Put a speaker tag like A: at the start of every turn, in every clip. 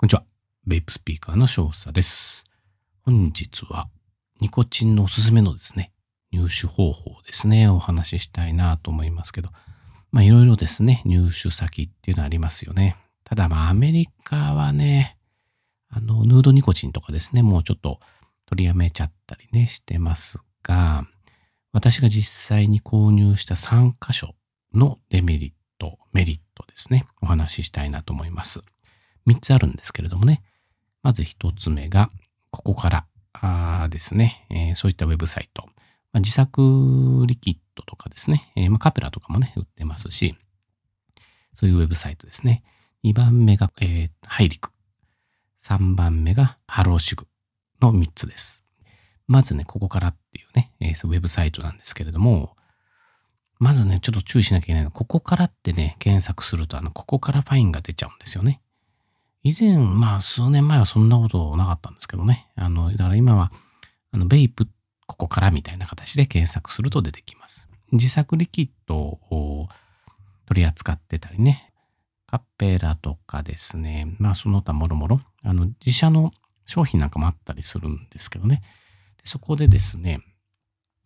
A: こんにちは。ベイプスピーカーの少佐です。本日はニコチンのおすすめのですね、入手方法ですね、お話ししたいなと思いますけど、まあいろいろですね、入手先っていうのありますよね。ただまあアメリカはね、あの、ヌードニコチンとかですね、もうちょっと取りやめちゃったりね、してますが、私が実際に購入した3箇所のデメリット、メリットですね、お話ししたいなと思います。3つあるんですけれどもね。まず1つ目が、ここからあですね、えーそういったウェブサイト。まあ自作リキッドとかですね、えーまあカペラとかもね、売ってますし、そういうウェブサイトですね。2番目が、えーハイリク。3番目がハローシグの3つです。まずね、ここからっていうね、えーウェブサイトなんですけれども、まずね、ちょっと注意しなきゃいけないのは、ここからってね、検索すると、あの、ここからファインが出ちゃうんですよね。以前、まあ、数年前はそんなことなかったんですけどね。あの、だから今は、あの、ベイプ、ここからみたいな形で検索すると出てきます。自作リキッドを取り扱ってたりね。カッペラとかですね。まあ、その他もろもろ、あの、自社の商品なんかもあったりするんですけどね。でそこでですね、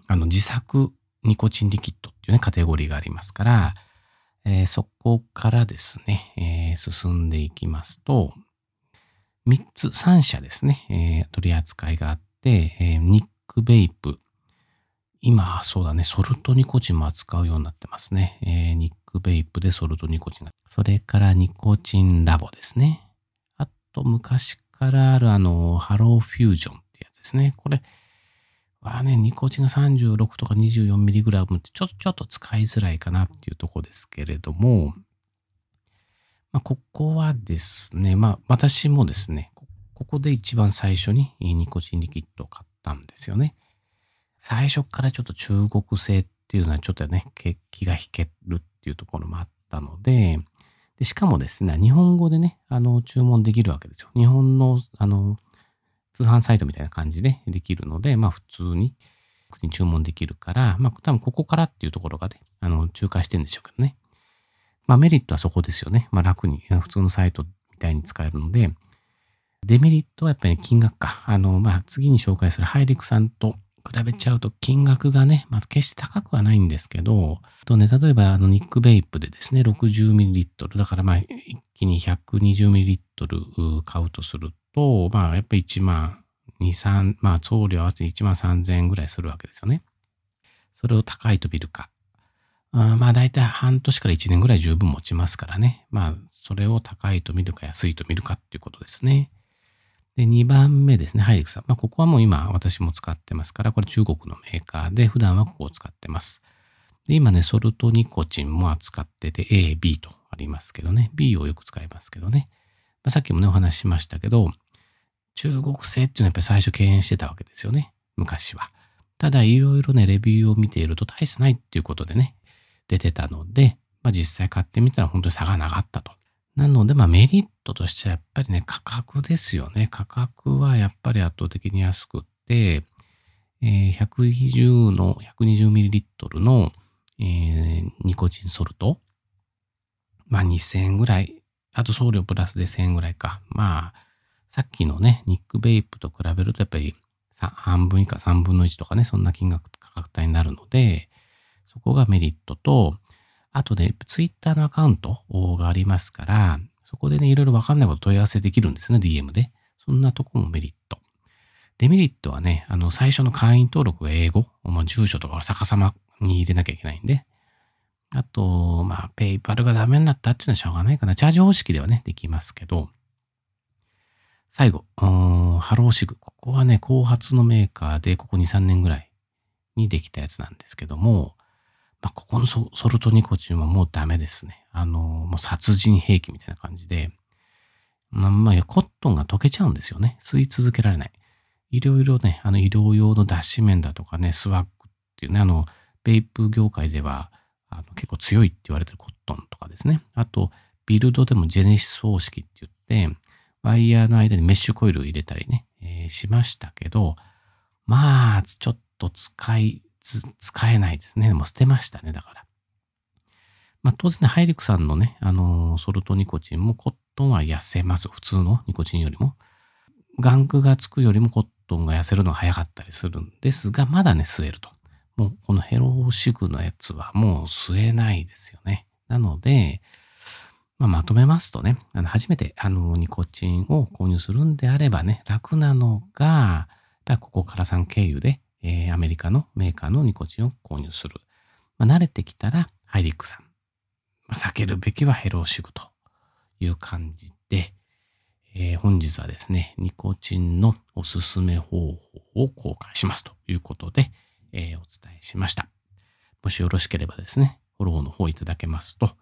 A: あの、自作ニコチンリキッドっていうね、カテゴリーがありますから、えーそこからですね、えー進んでいきますと、3つ、3社ですね、えー取り扱いがあって、えニックベイプ。今、そうだね、ソルトニコチンも扱うようになってますね。えニックベイプでソルトニコチンが。それからニコチンラボですね。あと、昔からあるあの、ハローフュージョンってやつですね。これはね、ニコチンが36とか 24mg ってちょっとちょっと使いづらいかなっていうとこですけれども、まあ、ここはですね、まあ私もですね、ここで一番最初にニコチンリキッドを買ったんですよね。最初からちょっと中国製っていうのはちょっとね、け気が引けるっていうところもあったので、でしかもですね、日本語でね、あの、注文できるわけですよ。日本の、あの、通販サイトみたいな感じでできるので、まあ普通にに注文できるから、まあ多分ここからっていうところがね、あの、仲介してるんでしょうけどね。まあメリットはそこですよね。まあ楽に、普通のサイトみたいに使えるので、デメリットはやっぱり金額か。あの、まあ次に紹介するハイリクさんと比べちゃうと金額がね、まあ決して高くはないんですけど、とね、例えばあのニックベイプでですね、60ml、だからまあ一気に 120ml 買うとするとと、まあやっぱり1万2、3、まあ送料合わせて1万3000円ぐらいするわけですよね。それを高いと見るか。あまあ大体半年から1年ぐらい十分持ちますからね。まあそれを高いと見るか安いと見るかっていうことですね。で、2番目ですね、ハイリクさん。まあここはもう今私も使ってますから、これ中国のメーカーで普段はここを使ってます。で、今ね、ソルトニコチンも扱ってて A、B とありますけどね。B をよく使いますけどね。まあ、さっきもね、お話ししましたけど、中国製っていうのはやっぱり最初敬遠してたわけですよね。昔は。ただ、いろいろね、レビューを見ていると大差ないっていうことでね、出てたので、まあ実際買ってみたら本当に差がなかったと。なので、まあメリットとしてはやっぱりね、価格ですよね。価格はやっぱり圧倒的に安くって、えー120の、120ml の、えーニコチンソルト。まあ2000円ぐらい。あと送料プラスで1000円ぐらいか。まあ、さっきのね、ニックベイプと比べるとやっぱり半分以下3分の1とかね、そんな金額価格帯になるので、そこがメリットと、あとね、ツイッターのアカウントがありますから、そこでね、いろいろわかんないこと問い合わせできるんですね、DM で。そんなとこもメリット。デメリットはね、あの、最初の会員登録が英語、まあ、住所とかを逆さまに入れなきゃいけないんで、あと、まあ、ペイパルがダメになったっていうのはしょうがないかな。チャージ方式ではね、できますけど、最後、ハローシグ。ここはね、後発のメーカーで、ここ2、3年ぐらいにできたやつなんですけども、まあ、ここのソソルトニコチンはもうダメですね。あの、もう殺人兵器みたいな感じで、まあ、まあ、コットンが溶けちゃうんですよね。吸い続けられない。いろいろね、あの、医療用の脱脂綿だとかね、スワッグっていうね、あの、ベイプ業界では、あの結構強いって言われてるコットンとかですね。あと、ビルドでもジェネシス方式って言って、ワイヤーの間にメッシュコイルを入れたりね、えーしましたけど、まあ、ちょっと使い、使えないですね。もう捨てましたね、だから。まあ当然ね、ハイリクさんのね、あのーソルトニコチンもコットンは痩せます。普通のニコチンよりも。玩具がつくよりもコットンが痩せるのが早かったりするんですが、まだね、吸えると。もうこのヘローシグのやつはもう吸えないですよね。なので、まあ、まとめますとね、あの初めてあのニコチンを購入するんであればね、楽なのが、やっここからさん経由で、えー、アメリカのメーカーのニコチンを購入する。まあ、慣れてきたらハイリックさん。まあ、避けるべきはヘローシグという感じで、えー、本日はですね、ニコチンのおすすめ方法を公開しますということで、えー、お伝えしました。もしよろしければですね、フォローの方いただけますと、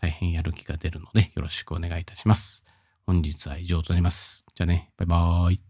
A: 大変やる気が出るのでよろしくお願いいたします。本日は以上となります。じゃあね、バイバーイ。